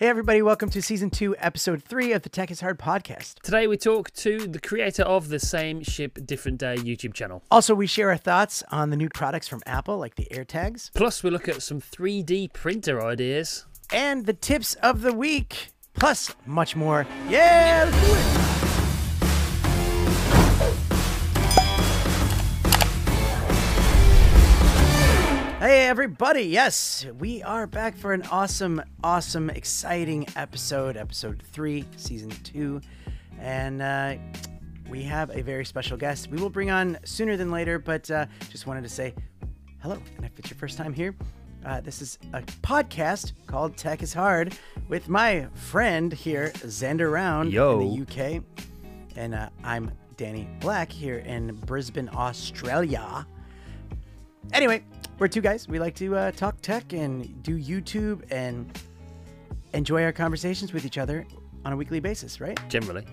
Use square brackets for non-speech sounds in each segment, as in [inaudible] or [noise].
Hey, everybody, welcome to season two, episode three of the Tech is Hard podcast. Today we talk to the creator of the Same Ship Different Day YouTube channel. Also, we share our thoughts on the new products from Apple, like the AirTags, Plus, we look at some 3D printer ideas. and the tips of the week, plus much more. Yeah, let's do it. Hey, everybody. Yes, we are back for an awesome, awesome, exciting episode, episode three, season two. And uh, we have a very special guest we will bring on sooner than later, but uh, just wanted to say hello. And if it's your first time here, uh, this is a podcast called Tech is Hard with my friend here, Xander Round Yo. in the UK. And uh, I'm Danny Black here in Brisbane, Australia. Anyway, we're two guys. We like to uh, talk tech and do YouTube and enjoy our conversations with each other on a weekly basis, right? Generally.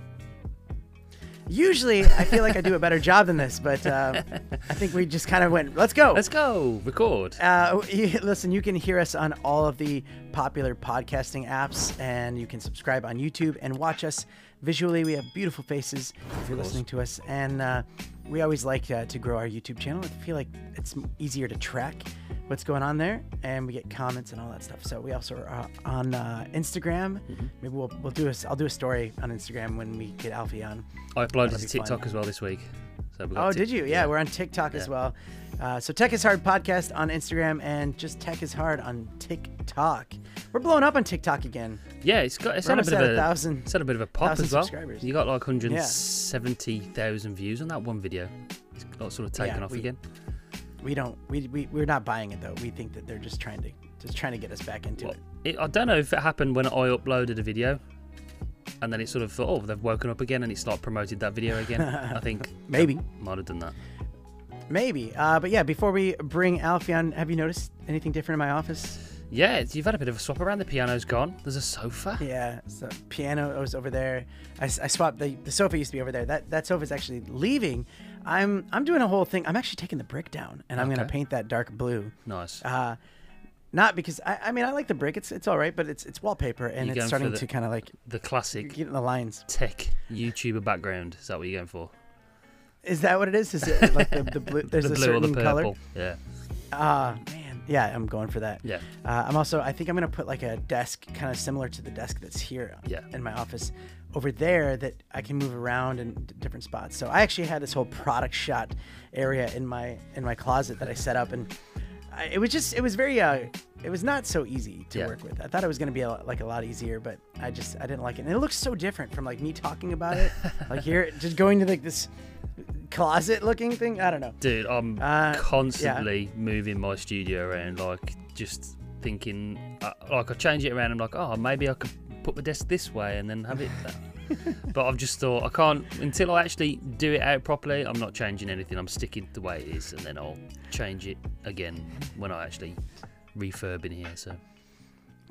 Usually, I feel like I do a better [laughs] job than this, but uh, I think we just kind of went, let's go. Let's go. Record. Uh, [laughs] you- listen, you can hear us on all of the popular podcasting apps, and you can subscribe on YouTube and watch us visually. We have beautiful faces if you're listening to us, and uh, we always like uh, to grow our YouTube channel. I feel like it's easier to track what's going on there, and we get comments and all that stuff. So we also are uh, on uh, Instagram. Maybe we'll we'll do a s- I'll do a story on Instagram when we get Alfie on. I uploaded That'd to be fun. TikTok as well this week. So Oh, did you? Yeah, we're on TikTok as well. Uh, so Tech is Hard podcast on Instagram and just Tech is Hard on TikTok. We're blowing up on TikTok again. Yeah, it's got it's had a bit of a a, thousand. it's had a bit of a pop as well. You got like 170,000 views on that one video. It's got sort of taken Yeah, off we- again. We don't. We, we we're not buying it though. We think that they're just trying to just trying to get us back into Well, it. it, I don't know if it happened when I uploaded a video, and then it sort of thought, oh, they've woken up again, and it's like promoted that video again. I think [laughs] Maybe, might have done that. maybe. Uh, but yeah, before we bring Alfie on, have you noticed anything different in my office? Yeah, you've had a bit of a swap around. The piano's gone. There's a sofa. Yeah, so piano was over there. I swapped the the sofa used to be over there. That that sofa's actually leaving. I'm I'm doing a whole thing. I'm actually taking the brick down and I'm gonna paint that dark blue. Nice. Uh, not because I, I mean I like the brick. It's it's all right, but it's it's wallpaper and it's going for starting the- to kind of like the classic get in the lines. tech YouTuber background. Is that what you're going for? Is that what it is? Is it like the, the blue? [laughs] There's the a blue or certain the color. purple? Yeah. Ah man, yeah, I'm going for that. Yeah. Uh, I'm also I think I'm gonna put like a desk kind of similar to the desk that's here Yeah. in my office over there that I can move around in d- different spots. So I actually had this whole product shot area in my in my closet that I set up and it was just it was very uh it was not so easy to Yeah. work with. I thought it was gonna be a, like a lot easier, but I just I didn't like it. And it looks so different from like me talking about it, [laughs] like here just going to like this closet looking thing. I don't know. Dude, I'm Uh, constantly moving my studio around, like just thinking, uh, like I change it around. I'm like, oh, maybe I could put my desk this way and then have it. But I've just thought I can't until I actually do it out properly. I'm not changing anything. I'm sticking the way it is, and then I'll change it again when I actually refurb in here. So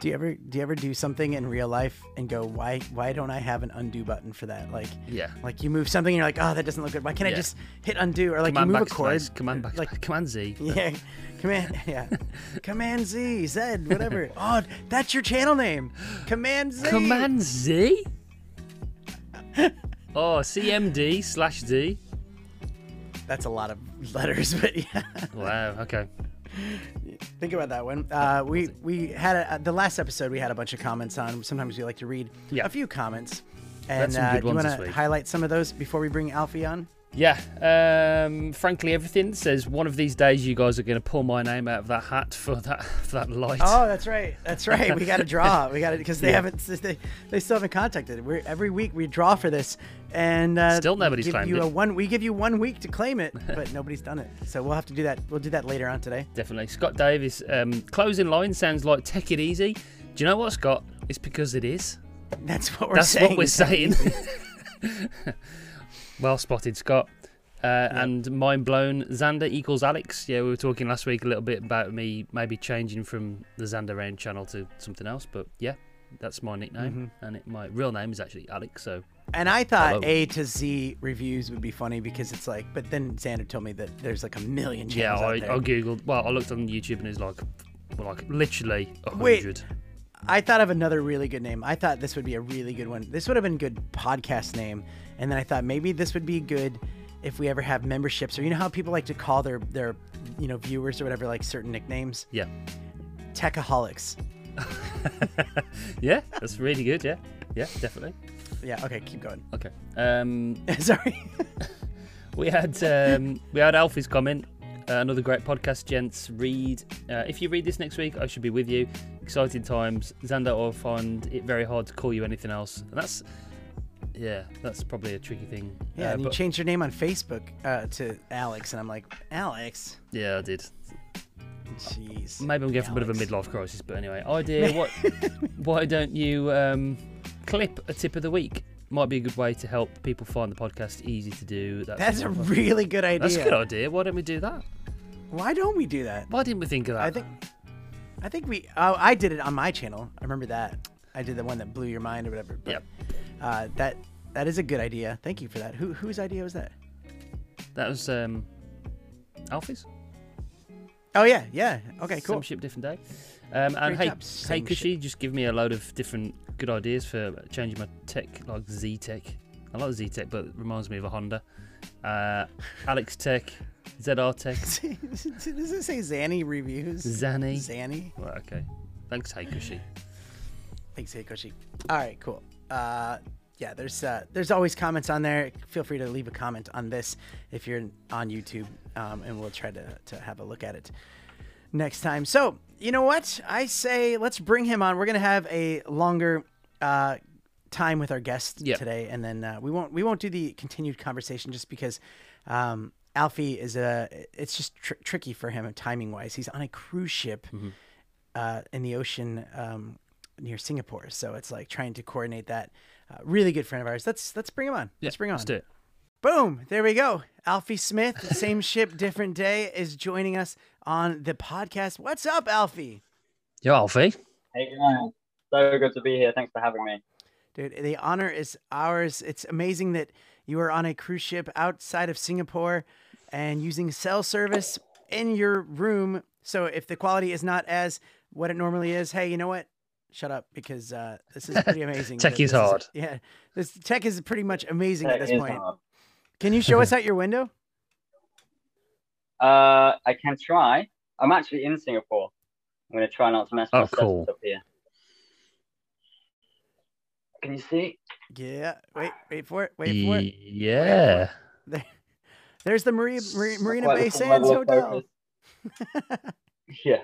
Do you ever do you ever do something in real life and go why why don't I have an undo button for that? Like yeah. like you move something and you're like oh that doesn't look good. Why can't I just hit undo or like Command you move a chord? Command backspace. like- Command Z. Yeah, command [laughs] yeah, [laughs] command Z Z whatever. [laughs] oh, that's your channel name, Command Z. Command Z. [laughs] Oh, CMD slash D. That's a lot of letters, [laughs] but yeah. Wow. Okay. Think about that one. Uh, we we had a, the last episode. We had a bunch of comments on. Sometimes we like to read Yeah. a few comments. And uh, do you want to highlight some of those before we bring Alfie on? Yeah, um, frankly, everything says one of these days you guys are going to pull my name out of that hat for that for [laughs] that light. Oh, that's right. That's right. We got to draw. [laughs] We got to because they Yeah. haven't. They, they still haven't contacted. We're every week we draw for this, and uh, Still nobody's give claimed you it. A one. We give you one week to claim it, [laughs] but nobody's done it. So we'll have to do that. We'll do that later on today. Definitely. Scott Davis, um, closing line sounds like take it easy. Do you know what, Scott? It's because it is. That's what we're That's saying. That's what we're saying. Well spotted, Scott. Uh, And mind blown, Xander equals Alex. Yeah, we were talking last week a little bit about me maybe changing from the Xander Round channel to something else, but yeah, that's my nickname, Mm-hmm. and it, my real name is actually Alex. So And I thought Hello. A to Z reviews would be funny because it's like, but then Xander told me that there's like a million yeah, I, I googled. Well, I looked on YouTube and it's like, well, like literally hundred. I thought of another really good name. I thought this would be a really good one. This would have been a good podcast name. And then I thought maybe this would be good if we ever have memberships or you know how people like to call their their you know viewers or whatever like certain nicknames. Yeah. Techaholics. [laughs] yeah, that's really good. Yeah, yeah, definitely. Yeah. Okay. Keep going. Okay. Um, [laughs] Sorry. [laughs] we had um, we had Alfie's comment. Uh, another great podcast, gents. Read. Uh, if you read this next week, I should be with you. Exciting times. Xander, I find it very hard to call you anything else, and that's yeah, that's probably a tricky thing. Yeah, Uh, and you but- changed your name on Facebook uh, to Alex, and I'm like, Alex. yeah, I did. Jeez. Maybe I'm getting for a bit of a midlife crisis, but anyway, idea. [laughs] What? why don't you um, clip a tip of the week? Might be a good way to help people find the podcast easy to do. That That's a really good idea. That's a good idea. Why don't we do that? Why don't we do that? Why didn't we think of that? I think, I think we. Oh, I did it on my channel. I remember that. I did the one that blew your mind or whatever. But, Yep. Uh, that that is a good idea. Thank you for that. Who whose idea was that? that was um, Alfie's. Oh yeah, yeah. Okay, cool. Same ship, different day. Um, and Great hey, hey, Cushy, just give me a load of different good ideas for changing my tech, like Z Tech. I like Z Tech, but it reminds me of a Honda. Uh, Alex Tech, ZR Tech, [laughs] Does it say Zanny reviews? Zanny. Zanny. Well, okay. Thanks, Hey Cushy. Thanks, Hikoshi. All right, cool. Uh, yeah, there's uh, there's always comments on there. Feel free to leave a comment on this if you're on YouTube, um, and we'll try to to have a look at it next time. So you know what? I say let's bring him on. We're gonna have a longer uh, time with our guest Yep. today, and then uh, we won't we won't do the continued conversation just because. Um, Alfie is a. It's just tr- tricky for him timing wise. He's on a cruise ship uh, in the ocean um, near Singapore, so it's like trying to coordinate that. Uh, really good friend of ours. Let's let's bring him on. Yeah, let's bring him on. Let's do it. Boom! There we go. Alfie Smith, same ship, different day, is joining us on the podcast. What's up, Alfie? Yo, Alfie. Hey guys, so good to be here. Thanks for having me. Dude, the honor is ours. It's amazing that you are on a cruise ship outside of Singapore and using cell service in your room. So if the quality is not as what it normally is, hey, you know what? Shut up because uh, this is pretty [laughs] amazing. Tech that is this hard. yeah, this tech is pretty much amazing at this point. hard. Can you show us out [laughs] your window? Uh, I can try. I'm actually in Singapore. I'm gonna try not to mess Oh, my setup cool. up here. Can you see? Yeah. Wait, wait for it. Wait for it. Yeah. There, there's the Maria, Marina, Marina Bay Sands Hotel. [laughs] Yeah.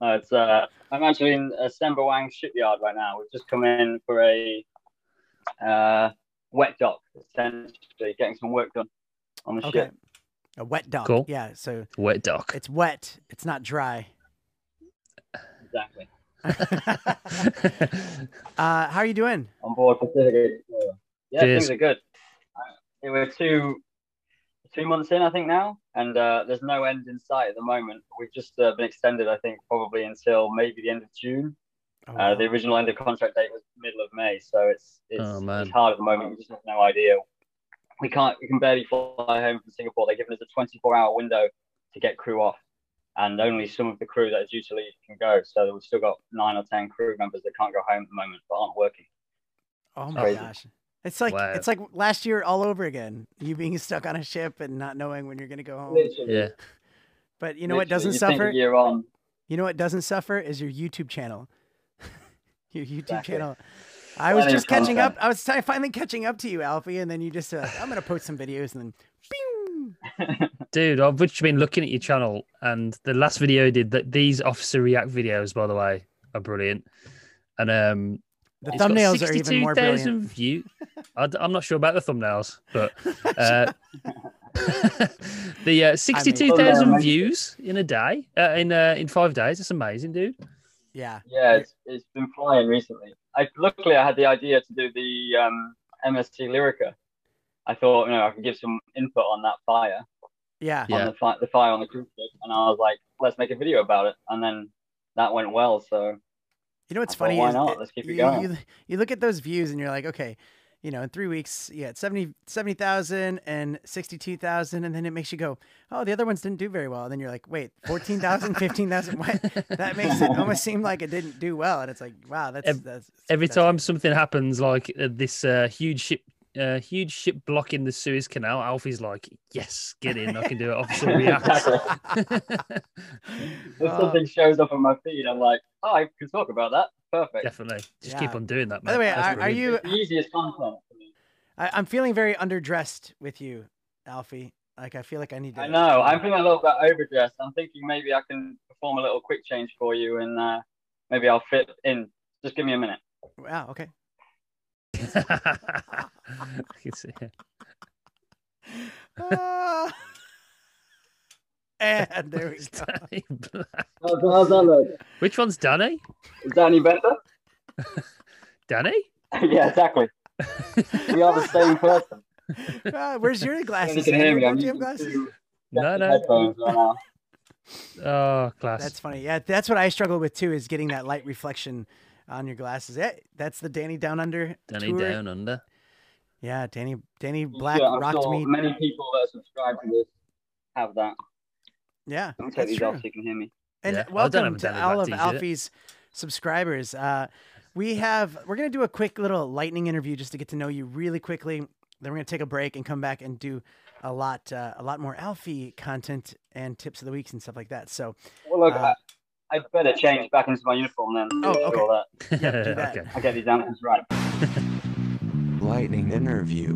No, it's uh, I'm actually in uh, Sembawang shipyard right now. We've just come in for a uh, wet dock, essentially getting some work done on the Okay. ship. A wet dock. Cool. Yeah. So Wet dock. it's wet. It's not dry. Exactly. [laughs] uh, how are you doing? on board Pacific Explorer. Yeah, Cheers. things are good. We're two two months in, I think now, and uh, there's no end in sight at the moment. We've just uh, been extended, I think, probably until maybe the end of June. Oh, Uh, the original end of contract date was middle of May, so it's it's, Oh, it's hard at the moment. We just have no idea. We can't. We can barely fly home from Singapore. They've given us a 24 hour window to get crew off, and only some of the crew that are due to leave can go. So we've still got nine or ten crew members that can't go home at the moment, but aren't working. oh my gosh. It's like Wow. it's like last year all over again. You being stuck on a ship and not knowing when you're gonna go home. Literally, yeah. But you know what doesn't you suffer? A year on, You know what doesn't suffer is your YouTube channel. [laughs] your YouTube Exactly. channel. I was Plenty just of catching up. I was t- finally catching up to you, Alfie, and then you just uh, I'm gonna post some videos and then. Pew! [laughs] Dude, I've just been looking at your channel, and the last video you did that these officer react videos, by the way, are brilliant. And um, The it's got thumbnails are even more brilliant. View. I, am not sure about the thumbnails, but [laughs] uh, [laughs] the uh, 62,000 Thumbnail. views in a day, uh, in uh, in five days. It's amazing, dude. Yeah. yeah, it's, it's been flying recently. I luckily I had the idea to do the um, MSC Lirica. I thought, you know, I could give some input on that fire, Yeah. Yeah. on the, fi- the fire on the cruise ship, and I was like, let's make a video about it, and then that went well. So You know what's I thought, funny why is not? it- Let's keep it you, going. You, you look at those views and you're like, okay, you know, in three weeks, you had 70 70,000 and 62,000. And then it makes you go, oh, the other ones didn't do very well. And then you're like, wait, 14,000, [laughs] 15,000. What? That makes it [laughs] almost seem like it didn't do well. And it's like, wow, that's, Ev- that's Every that's- time something happens, like uh, this uh, huge ship, uh, huge ship blocking the Suez Canal, Alfie's like, "Yes, get in! I can do it." [laughs] Offshore react. Exactly. [laughs] If Oh. something shows up on my feed, I'm like, oh, I can talk about that. Perfect. Definitely, just keep on doing that. By the way, That's are, are you, It's the easiest content for me. I, I'm feeling very underdressed with you, Alfie. Like, I feel like I need to. I know. I'm feeling a little bit overdressed. I'm thinking maybe I can perform a little quick change for you, and uh, maybe I'll fit in. Just give me a minute. Wow, okay. I can see it. Ah. and there we It's go. Danny Black. How's, how's that look? Which one's Danny? Is that any better? [laughs] Danny? [laughs] yeah, exactly. We are the same person. Ah, where's your You glasses? can hear me. I'm using glasses? two No, no. right. Oh, class. That's funny. Yeah, that's what I struggle with too. Is getting that light reflection on your glasses. Yeah, that's the Danny Down Under Danny tour. Down Under. Yeah, Danny Danny Black sure- I'm rocked sure me. Many people that subscribe to this have that. Yeah, Let me take these true. off so you can hear me. And Yeah, welcome to Danny all Black of t-shirt. Alfie's subscribers. Uh, we have we're gonna do a quick little lightning interview just to get to know you really quickly. Then we're gonna take a break and come back and do a lot uh, a lot more Alfie content and tips of the weeks and stuff like that. So Well, look, Uh, I, I'd better change back into my uniform then. Oh, okay. sure that [laughs] do that. okay. I get these answers right. [laughs] Lightning interview.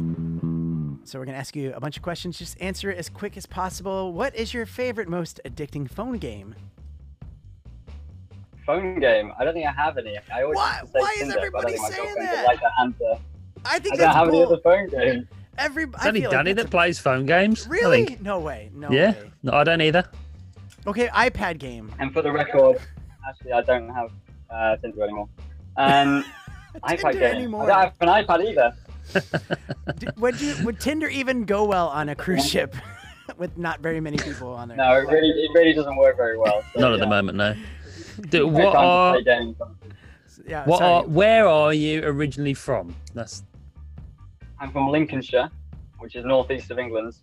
so we're gonna ask you a bunch of questions. Just answer it as quick as possible. What is your favorite, most addicting phone game? Phone game. I don't think I have any. I always Why- used say why is Tinder, but I everybody think my saying that? like that answer. I I think don't that's have any other phone games. Every It's I only feel like Danny that's that plays phone games. really no way no yeah. way. No, I don't either. Okay, iPad game. And for the record, actually, I don't have uh, Tinder anymore. Um, [laughs] iPad game. anymore. I don't have an iPad either. D- would you would Tinder even go well on a cruise ship [laughs] with not very many people on there? No, it really, it really doesn't work very well. So, Not at the moment, no. Do, what are. Yeah, what sorry. are where are you originally from? That's I'm from Lincolnshire, which is northeast of England,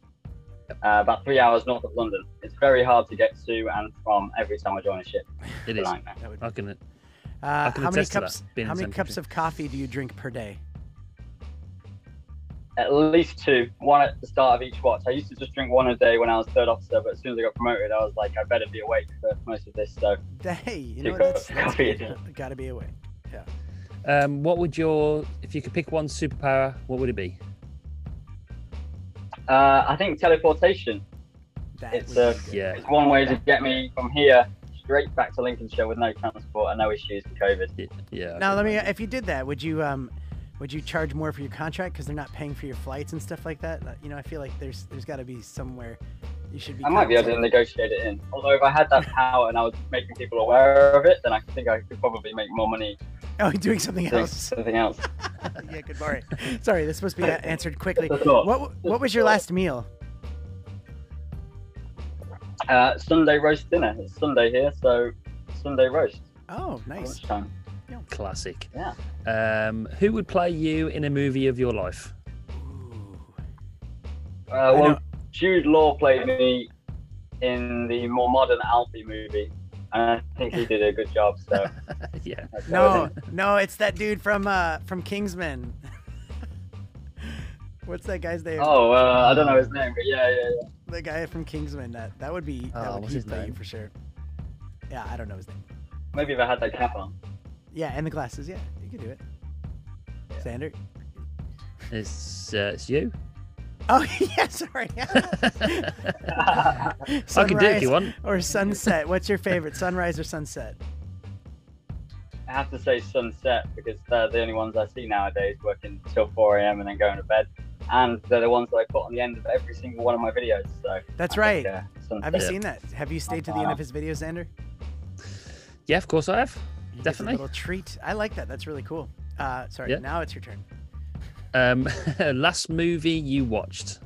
uh, about three hours north of London. It's very hard to get to and from every time I join a ship. it It's is. nightmare. I can. uh, can how many attest to that, cups? How many cups country. of coffee do you drink per day? At least two, one at the start of each watch. I used to just drink one a day when I was third officer, but as soon as I got promoted, I was like, I better be awake for most of this. So Hey, you know that's, cups that's of coffee. Gotta be away. Um, what would your if you could pick one superpower? What would it be? Uh, I think teleportation. That It's would uh, be good. Yeah. it's one way to get me from here straight back to Lincolnshire with no transport and no issues with COVID. Y- Yeah. Now let me. imagine. If you did that, would you um, would you charge more for your contract because they're not paying for your flights and stuff like that? You know, I feel like there's there's got to be somewhere you should be. I might be able to negotiate it in. Although if I had that power and I was making people aware of it, then I think I could probably make more money [laughs] Oh, doing something doing else. something else. [laughs] [laughs] yeah, good. Sorry, sorry. This supposed to be answered quickly. Just a thought. What what was your last meal? Uh, Sunday roast dinner. It's Sunday here, so Sunday roast. Oh, nice. Lunchtime. Classic. Yeah. Um, who would play you in a movie of your life? Ooh. Uh, well, Jude Law played me in the more modern Alfie movie, and I think he did a good job. So [laughs] yeah. that's No, no, it's that dude from uh from Kingsman. [laughs] What's that guy's name? Oh, uh, I don't know his name, but yeah, yeah, yeah. The guy from Kingsman. That that would be that Oh, would what's his play you name? for sure. Yeah, I don't know his name. Maybe if I had that cap on. Yeah, and the glasses. Yeah, you can do it. Xander. It's uh, it's you. [laughs] Oh yeah, sorry. [laughs] [laughs] I can do it if you want. or sunset. What's your favorite, sunrise or sunset? I have to say sunset because they're the only ones I see nowadays working till 4 a.m. and then going to bed. And they're the ones that I put on the end of every single one of my videos. So That's I right. think, uh. Have you seen that? Have you stayed to the end of his videos, Xander? Yeah, of course I have. He Definitely. A little treat. I like that. That's really cool. Uh, sorry. Yeah. Now it's your turn. Um, [laughs] last movie you watched?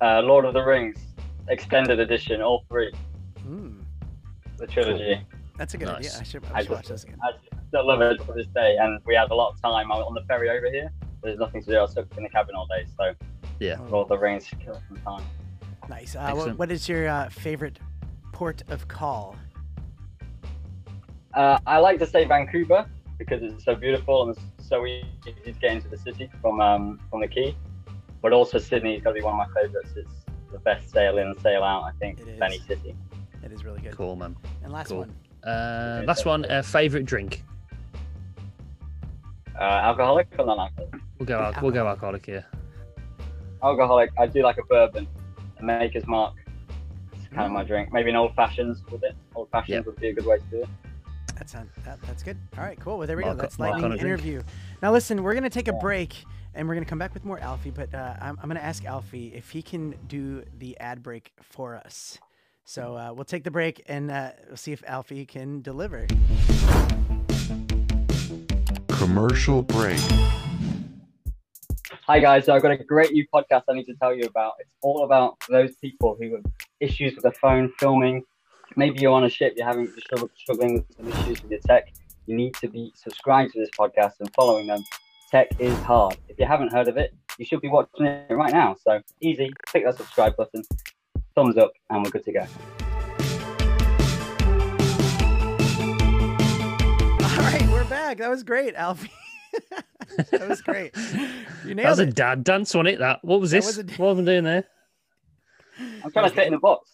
uh, Lord of the Rings extended edition, all three, Hmm. the trilogy. That's a good idea. I should, I I should watch just, this again. I, still love it to this day. And we had a lot of time on the ferry over here. There's nothing to do. I was stuck in the cabin all day, so Yeah. Lord of the Rings killed some time. Nice. Uh, what, Excellent. what is your uh, favorite port of call? Uh, I like to say Vancouver because it's so beautiful and it's so easy to get into the city from um, from the quay. But also Sydney's got to be one of my favourites. It's the best sail in, sail out. I think It of any city. It is really good. Cool, man. And last Cool. one. Uh, last one. Uh, favorite drink. Uh, alcoholic or non-alcoholic? We'll go. Al- we'll go alcoholic here. Alcoholic. I do like a bourbon, a Maker's Mark. It's kind of Mm. my drink. Maybe an old fashions with it. Old fashions Yep. would be a good way to do it. That sound, that, that's good. All right, cool. Well, there we Mark- go. That's mark lightning a drink. interview. Now, listen, we're gonna take a break, and we're gonna come back with more Alfie. But uh, I'm, I'm gonna ask Alfie if he can do the ad break for us. So uh, we'll take the break, and uh, we'll see if Alfie can deliver. Commercial break. Hi guys, so I've got a great new podcast I need to tell you about. It's all about those people who have issues with their phone filming. Maybe you're on a ship, you're having struggling with some issues with your tech. You need to be subscribed to this podcast and following them. Tech is hard. If you haven't heard of it, you should be watching it right now. So easy, click that subscribe button, thumbs up, and we're good to go. All right, we're back. That was great, Alfie. [laughs] that was great. You nailed That was nailed a dad dance, wasn't it? That. What was That this? was a- What am I doing there? I'm trying to fit in a box.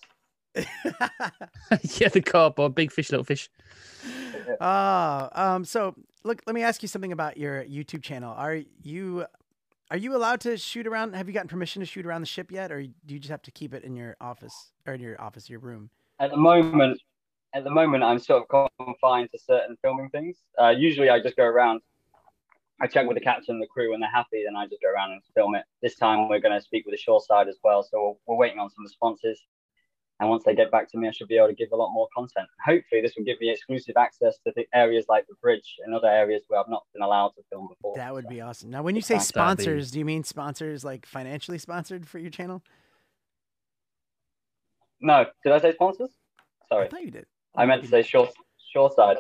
[laughs] yeah, the cardboard, big fish, little fish. Ah, um, so look, let me ask you something about your YouTube channel. Are you are you allowed to shoot around? Have you gotten permission to shoot around the ship yet, or do you just have to keep it in your office or in your office, your room? At the moment, at the moment, I'm sort of confined to certain filming things. Uh, usually, I just go around. I check with the captain and the crew, and they're happy. Then I just go around and film it. This time, we're going to speak with the shore side as well. So we're, we're waiting on some responses. And once they get back to me, I should be able to give a lot more content. Hopefully, this will give me exclusive access to the areas like the bridge and other areas where I've not been allowed to film before. That would be awesome. Now, when you say That'd be- sponsors, do you mean sponsors like financially sponsored for your channel? No, did I say sponsors? Sorry, I thought you did. I meant to say shore shore side.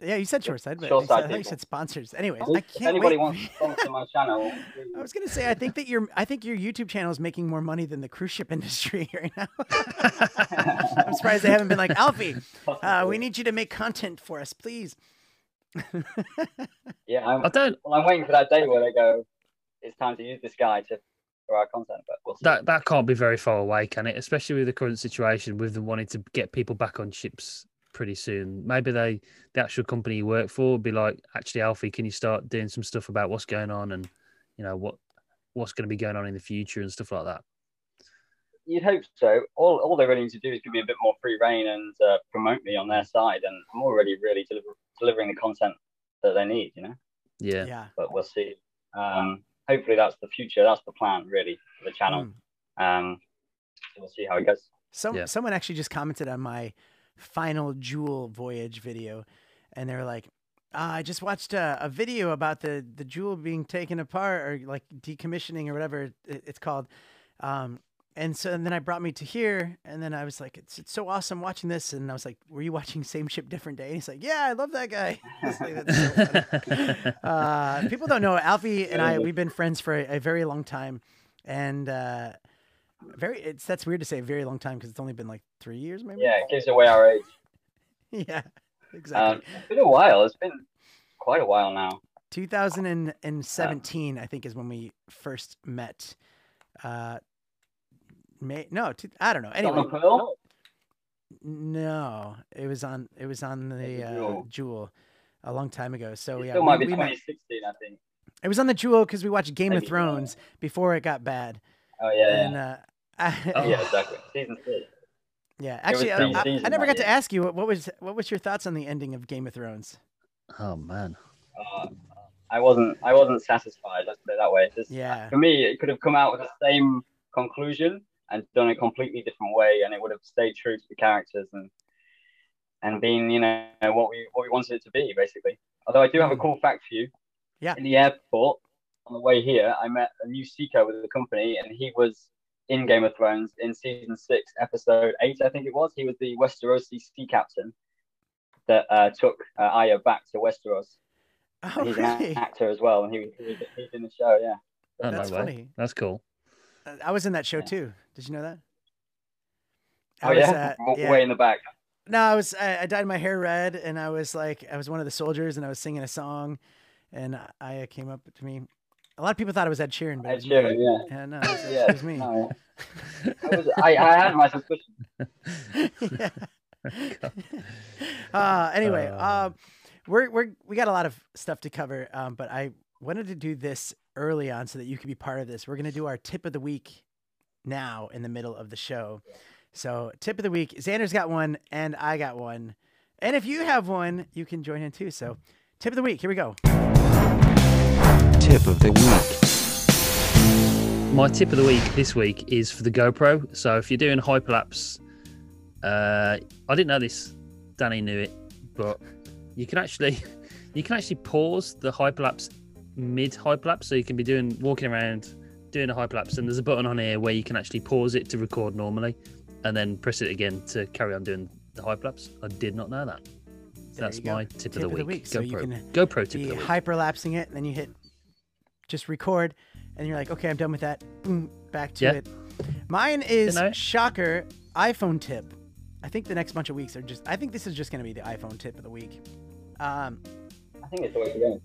Yeah, you said shoreside, but Shoreside you said, I thought you said sponsors. Anyways, I can't anybody wait. wants to sponsor my channel, [laughs] I was gonna say, I think that your I think your YouTube channel is making more money than the cruise ship [laughs] industry right now. [laughs] I'm surprised they haven't been like Alfie. Uh, we need you to make content for us, please. Yeah, I'm, I don't. well, I'm waiting for that day where they go, it's time to use this guy to for our content, but we'll see. That that can't be very far away, can it? Especially with the current situation, with them wanting to get people back on ships pretty soon. Maybe they, the actual company you work for, would be like, actually, Alfie, can you start doing some stuff about what's going on and you know what what's going to be going on in the future and stuff like that. You'd hope so. All, all they really need to do is give me a bit more free reign and uh, promote me on their side, and I'm already really deliver, delivering the content that they need, you know. Yeah. Yeah. But we'll see. Um, hopefully, that's the future. That's the plan, really, for the channel. Mm. Um, so we'll see how it goes. Some Yeah. someone actually just commented on my final jewel voyage video, and they were like, ah, "I just watched a, a video about the the jewel being taken apart or like decommissioning or whatever it, it's called." Um, and so and then I brought me to here, and then I was like, "It's it's so awesome watching this." And I was like, "Were you watching Same Ship Different Day?" And he's like, "Yeah, I love that guy." [laughs] Like, "That's so [laughs] uh, people don't know Alfie and I. We've been friends for a, a very long time, and uh, very. It's that's weird to say a very long time because it's only been like three years, maybe. Yeah, it gives away our age. [laughs] yeah, Um, exactly. it's been a while. It's been quite a while now. 2017, I think, is when we first met. Uh, May no, two, I don't know. Anyway, Got the pearl? no, it was on it was on the the uh, Jewel. jewel a long time ago. So it yeah, still we- might be we met- 2016, I think. it was on the jewel because we watched Game of Maybe, uh, Thrones before it got bad, Oh yeah, and yeah. uh, I, [laughs] Oh. yeah, exactly. Season six. Yeah, actually, I, I- I never that got to ask you what, what was what was your thoughts on the ending of Game of Thrones? oh man. Uh, I wasn't. I wasn't satisfied. Let's put it that way. Just- Yeah, For me, it could have come out with the same conclusion and done a completely different way, and it would have stayed true to the characters and and been, you know, what we what we wanted it to be, basically. Although I do have a Mm. cool fact for you. Yeah. In the airport on the way here, I met a new seeker with the company, and he was in Game of Thrones in season six, episode eight, I think it was. He was the Westerosi sea captain. that uh, took uh, Arya back to Westeros. Oh, he's really? an actor as well, and he was, he's in the show. Yeah. Oh, That's no way. funny. That's cool. Uh, I was in that show Yeah. too. Did you know that? Oh was, yeah? uh, [laughs] yeah. way in the back. No, I was I, I dyed my hair red, and I was like I was one of the soldiers, and I was singing a song, and Arya came up to me. A lot of people thought it was Ed Sheeran, but it Ed was Sheeran, me. yeah. Yeah, no, it was, Yeah, it was me. no, I, was, I, I had my suspicion. [laughs] yeah. uh, anyway, Uh. uh, we're we're we got a lot of stuff to cover, um, but I wanted to do this early on so that you could be part of this. We're gonna do our tip of the week now in the middle of the show. So tip of the week, Xander's got one, and I got one, and if you have one, you can join in too. So tip of the week, here we go. Tip of the week. My tip of the week this week is for the GoPro. So if you're doing hyperlapse, uh, I didn't know this. Danny knew it, but you can actually [laughs] you can actually pause the hyperlapse mid hyperlapse. So you can be doing walking around doing a hyperlapse, and there's a button on here where you can actually pause it to record normally, and then press it again to carry on doing the hyperlapse. I did not know that. There That's my tip, of the week. So GoPro, you can GoPro tip be of the week. hyperlapsing it, and then you hit just record, and you're like, okay, I'm done with that. Boom, back to Yeah. it. Mine is know. shocker iPhone tip. I think the next bunch of weeks are just. I think this is just going to be the iPhone tip of the week. Um, I think it's the way to go.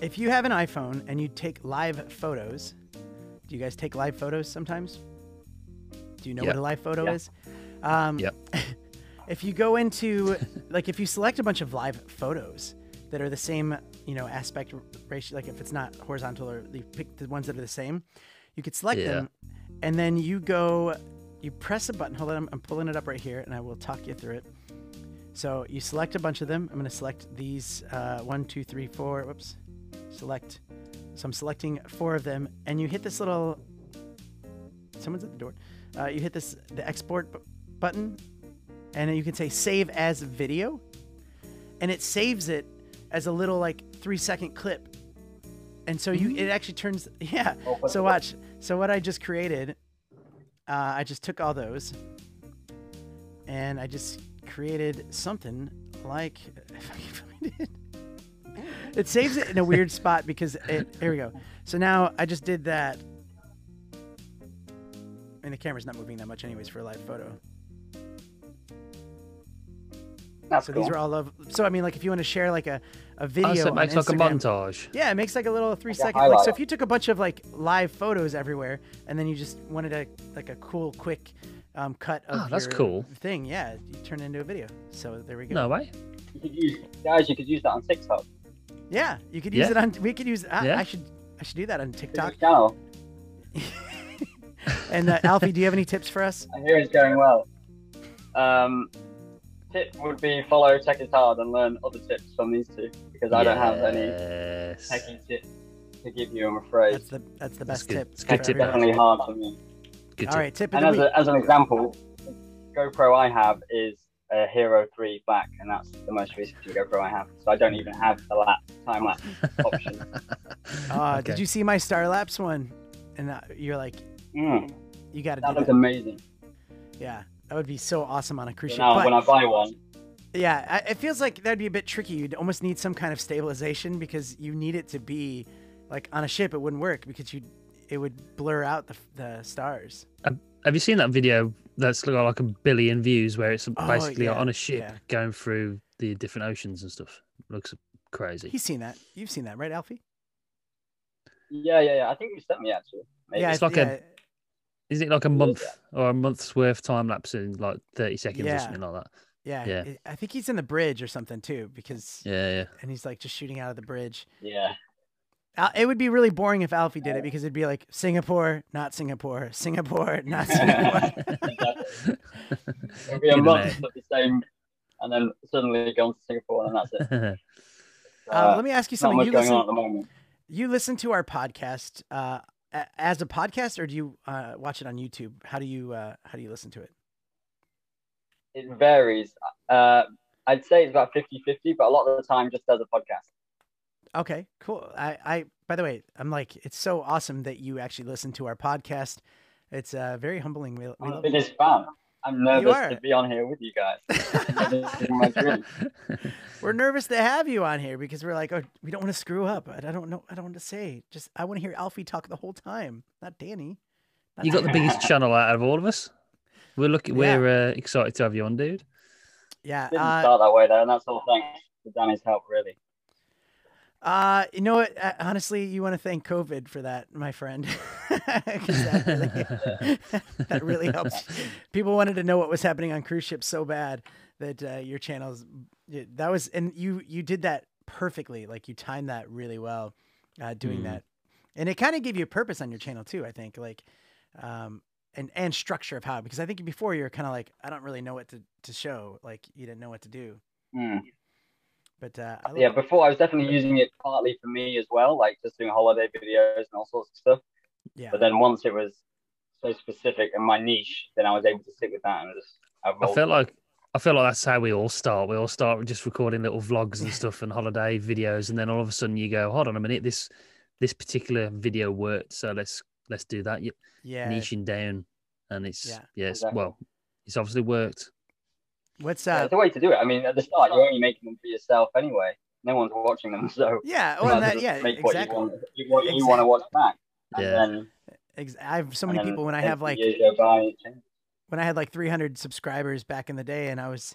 if you have an iPhone and you take live photos, do you guys take live photos sometimes? Do you know Yeah. what a live photo Yeah. is? Um, Yep. [laughs] if you go into, like, if you select a bunch of live photos that are the same, you know, aspect ratio, like if it's not horizontal or you pick the ones that are the same, you could select Yeah. them and then you go, you press a button. Hold on, I'm, I'm pulling it up right here and I will talk you through it. So you select a bunch of them. I'm going to select these uh, one, two, three, four. Whoops. Select. So I'm selecting four of them, and you hit this little. Someone's at the door. Uh, you hit this the export bu- button, and then you can say save as video, and it saves it as a little like three second clip. And so you it actually turns [laughs] yeah. Oh, So watch. So what I just created, uh, I just took all those, and I just created something like [laughs] if I can find it. It saves it in a weird [laughs] spot because it. Here we go. So now I just did that, and the camera's not moving that much, anyways, for a live photo. That's so cool. these are all of. So I mean, like if you want to share like a, a video, Oh, so it makes like a montage. Yeah, it makes like a little three Like second. Like, so if you took a bunch of like live photos everywhere, and then you just wanted a like a cool, quick um, cut of Oh, that's your cool. thing, yeah, you turn it into a video. So there we go. No way. You could use, guys, you could use that on TikTok. Yeah, you could use Yeah. it on. We could use. I, Yeah. I should. I should do that on TikTok. TikTok channel. [laughs] and uh, Alfie, do you have any tips for us? I hear it's going well. Um, tip would be follow Tech is Hard and learn other tips from these two because I don't have any Yes. techie tips to give you, I'm afraid. That's the that's the best good. tip. It's a good tip, definitely hard for me. Good All tip. right, tip of And the as, week. a, as an example, GoPro I have is a Hero 3 Black, and that's the most recent GoPro I have. So I don't even have the lap, time lapse [laughs] option. Uh, Okay. Did you see my Star Lapse one? And uh, you're like, Mm, you got to that do looks that. amazing. Yeah, that would be so awesome on a cruise ship. now, But- when I buy one, Yeah, it feels like that'd be a bit tricky. You'd almost need some kind of stabilization because you need it to be like on a ship. It wouldn't work because you it would blur out the, the stars. Have you seen that video that's got like a billion views where it's Oh, basically yeah, on a ship yeah. going through the different oceans and stuff? Looks crazy. He's seen that. You've seen that, right, Alfie? yeah, yeah, yeah. I think you sent me actually. Maybe. Yeah, It's like a- yeah, Is it like a month or a month's worth time lapse in like 30 seconds Yeah. or something like that? yeah, yeah. I think he's in the bridge or something too because Yeah, yeah. and he's like just shooting out of the bridge. Yeah. It would be really boring if Alfie did it because it'd be like Singapore, not Singapore, Singapore, [laughs] not Singapore. [laughs] It'll be a Get 'em month of the same, and then suddenly go on to Singapore, and that's it. out. [laughs] uh, let me ask you not something. much You going listen, on at the moment. you listen to our podcast uh, a- as a podcast, or do you uh, watch it on YouTube? How do you uh, how do you listen to it? It varies. Uh, I'd say it's about 50-50, but a lot of the time just as a podcast. Okay, cool. I, I by the way, I'm like, it's so awesome that you actually listen to our podcast. It's uh, very humbling. We, we I'm the love it. biggest fan. I'm nervous to be on here with you guys. this is my dream. We're nervous to have you on here because we're like, oh, we don't want to screw up. I don't know. I don't want to say. Just I want to hear Alfie talk the whole time, not Danny. Not You got the biggest channel out of all of us. We're looking. Yeah. We're uh, excited to have you on, dude. Yeah. Didn't Uh, start that way though, and that's all thanks to Danny's help, really. Uh, you know what? Uh, honestly, you want to thank COVID for that, my friend, [laughs] that really, [laughs] that really helps. People wanted to know what was happening on cruise ships so bad that uh, your channels. That was, and you you did that perfectly. Like you timed that really well, uh, doing Mm. that, and it kind of gave you a purpose on your channel too. I think like, um, and and structure of how because I think before you were kind of like I don't really know what to to show. Like you didn't know what to do. Hmm. But uh, I Yeah, before I was definitely using it partly for me as well, like just doing holiday videos and all sorts of stuff. yeah. But then once it was so specific and my niche, then I was able to stick with that and just. I rolled feel like I feel like that's how we all start. We all start just recording little vlogs and [laughs] stuff and holiday videos, and then all of a sudden you go, "Hold on a minute, this this particular video worked, so let's let's do that." You yeah. niching down, and it's Yeah. yes, Exactly. well, it's obviously worked. What's Yeah, uh? it's a way to do it. I mean, at the start, you're only making them for yourself anyway. No one's watching them, [laughs] so Yeah. you Oh, and might as well that. Yeah. make what Exactly. you want, you, what you Exact- want to watch back. And Yeah. then, I have so many people when I have like by, when I had like 300 subscribers back in the day, and I was,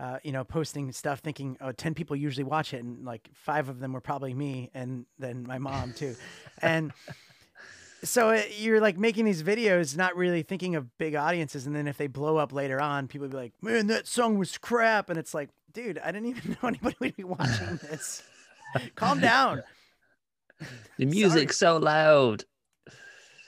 uh, you know, posting stuff, thinking, oh, 10 people usually watch it, and like five of them were probably me, and then my mom too, and. [laughs] So it, you're like making these videos, not really thinking of big audiences, and then if they blow up later on, people be like, "Man, that song was crap," and it's like, dude, I didn't even [laughs] know anybody would be watching this. [laughs] Calm down. The music's so loud.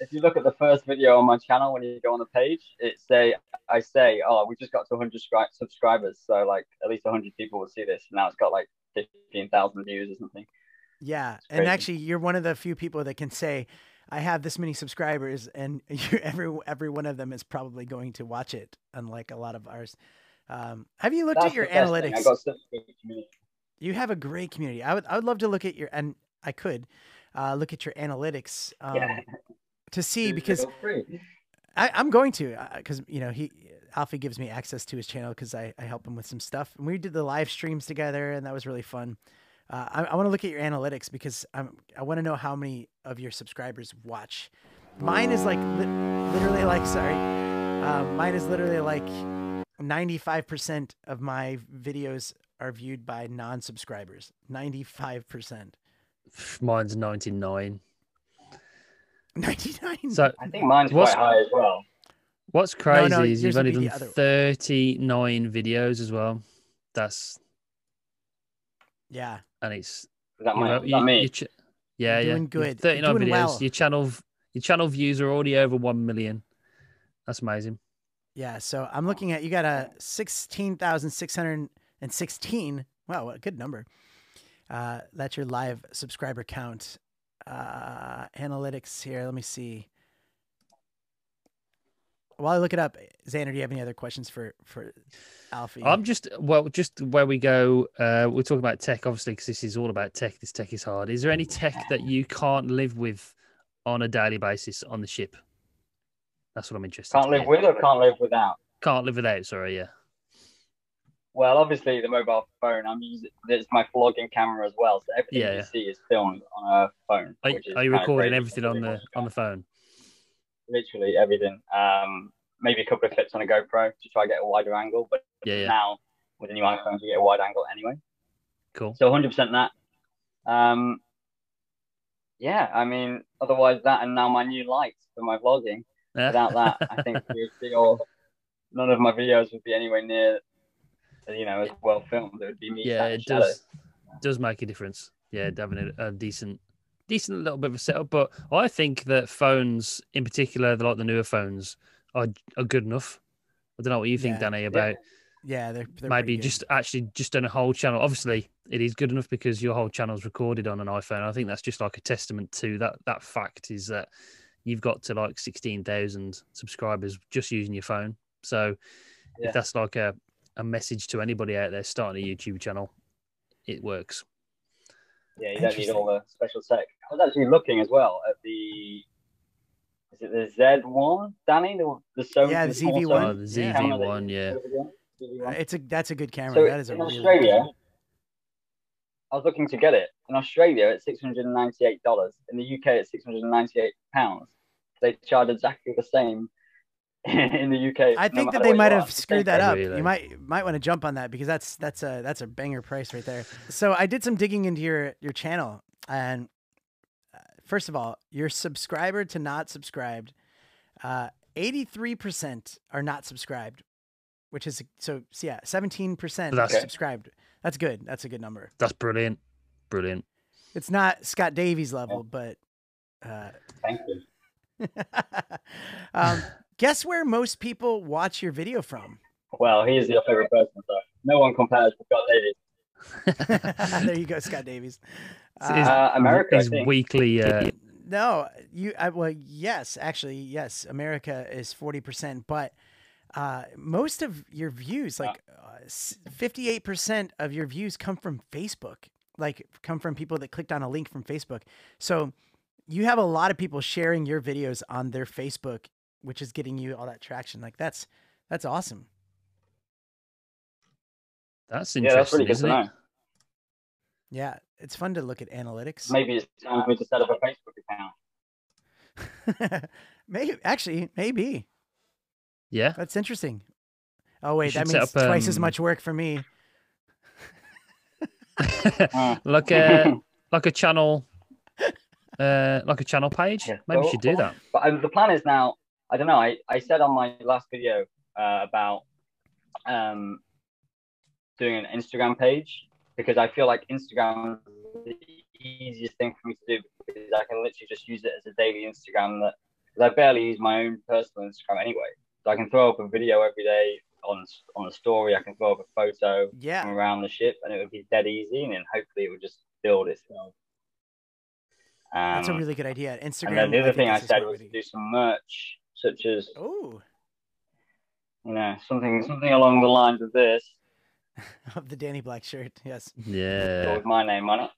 if you look at the first video on my channel when you go on the page, it say I say, oh, we just got to 100 scri- subscribers, so like at least 100 people will see this. Now it's got like 15,000 views or something. Yeah, and actually, you're one of the few people that can say, "I have this many subscribers," and [laughs] you, every every one of them is probably going to watch it. Unlike a lot of ours. Um, have you looked That's at your the best thing. analytics? I got such a good community. You have a great community. I would I would love to look at your and I could uh, look at your analytics um, Yeah. to [laughs] see because I, I'm going to because you know he Alfie gives me access to his channel because I, I help him with some stuff and we did the live streams together and that was really fun. Uh, I, I want to look at your analytics because I'm I want to know how many of your subscribers watch. Mine is like li- literally like sorry, um, mine is literally like 95% of my videos are viewed by non-subscribers. 95%. Mine's ninety nine. 99. So I think mine's What's- quite high as well. what's crazy no, is you've only done other- thirty nine videos as well. That's yeah. and it's Is that, you my, know, is that me? you ch- yeah, You're yeah. doing You've good. 39 doing videos. well. Your channel, your channel views are already over one million. That's amazing. Yeah, so I'm looking at you got a sixteen thousand six hundred and sixteen. Wow, what a good number. Uh, that's your live subscriber count. Uh, analytics here. Let me see. While I look it up, Xander, do you have any other questions for for Alfie? I'm just well, just where we go. Uh, we're talking about tech, obviously, because this is all about tech. This tech is hard. Is there any tech that you can't live with on a daily basis on the ship? That's what I'm interested. Can't to live with or can't live without? Can't live without. Sorry, yeah. Well, obviously the mobile phone. I'm using. It's my vlogging camera as well, so everything Yeah, you yeah. see is filmed on a phone. Are, are you recording everything on the on the phone? Literally everything. Um, maybe a couple of clips on a GoPro to try to get a wider angle, but Yeah, yeah. now with the new iPhones, you get a wide angle anyway. Cool. So 100% that. Um, yeah, I mean, otherwise that and now my new lights for my vlogging. Yeah. Without that, I think [laughs] we feel none of my videos would be anywhere near, you know, as well filmed. It would be me. yeah, it shadow. does does make a difference. Yeah, having a, a decent decent little bit of a setup. But I think that phones, in particular, the- like the newer phones, are are good enough. I don't know what you think, Yeah. Danny, about yeah, they're, they're maybe just actually just done a whole channel. Obviously, it is good enough because your whole channel's recorded on an iPhone. I think that's just like a testament to that that fact is that you've got to like sixteen thousand subscribers just using your phone. So Yeah. if that's like a a message to anybody out there starting a YouTube channel, it works. Yeah, you don't need all the special tech. I was actually looking as well at the is it the Z1, Danny? The, the Sony, Yeah, the small ZV-1. Oh, the Yeah. ZV1, you- yeah. ZV-1. Uh, it's a that's a good camera. So that is a in really good Australia, camera. I was looking to get it. In Australia, it's six hundred and ninety-eight dollars. In the UK, it's six hundred and ninety-eight pounds. They charge exactly the same [laughs] in the UK. I no think that they might have screwed that up. Really? You might might want to jump on that because that's that's a that's a banger price right there. So I did some digging into your your channel, and uh, first of all, your subscriber to not subscribed, eighty three percent are not subscribed, which is so so yeah, seventeen percent That's- subscribed. That's good. That's a good number. That's brilliant. Brilliant. It's not Scott Davis level, but uh, Thank you. [laughs] um, guess where most people watch your video from? Well, he is your favorite person, so no one compares to Scott Davis. [laughs] there you go, Scott Davis. Is- Uh, Uh, America, I His think. weekly. Uh, no, you. I, well, yes, actually, yes. America is forty percent, but uh, most of your views, like uh, fifty-eight percent of your views, come from Facebook. Like, come from people that clicked on a link from Facebook. So, you have a lot of people sharing your videos on their Facebook, which is getting you all that traction. Like, that's that's awesome. that's Yeah, interesting, that's really good to isn't know. it? Yeah, it's fun to look at analytics. Maybe it's time for me to set up a Facebook account. [laughs] maybe actually, maybe Yeah. that's interesting. Oh wait, that means up, twice as um, much work for me. [laughs] Like a [laughs] like a channel, uh, like a channel page. Yeah, Maybe we well, should do well, that. But um, the plan is now. I don't know. I, I said on my last video uh, about um, doing an Instagram page because I feel like Instagram is the easiest thing for me to do because I can literally just use it as a daily Instagram. That because I barely use my own personal Instagram anyway, so I can throw up a video every day on on a story. I can throw up a photo from Yeah, around the ship, and it would be dead easy, and then hopefully it would just build itself. Um, that's a really good idea. Instagram. and then the other think thing I said was to- do some merch, such as Oh, you know something something along the lines of this, [laughs] of the Danny Black shirt. Yes, Yeah. with my name on it.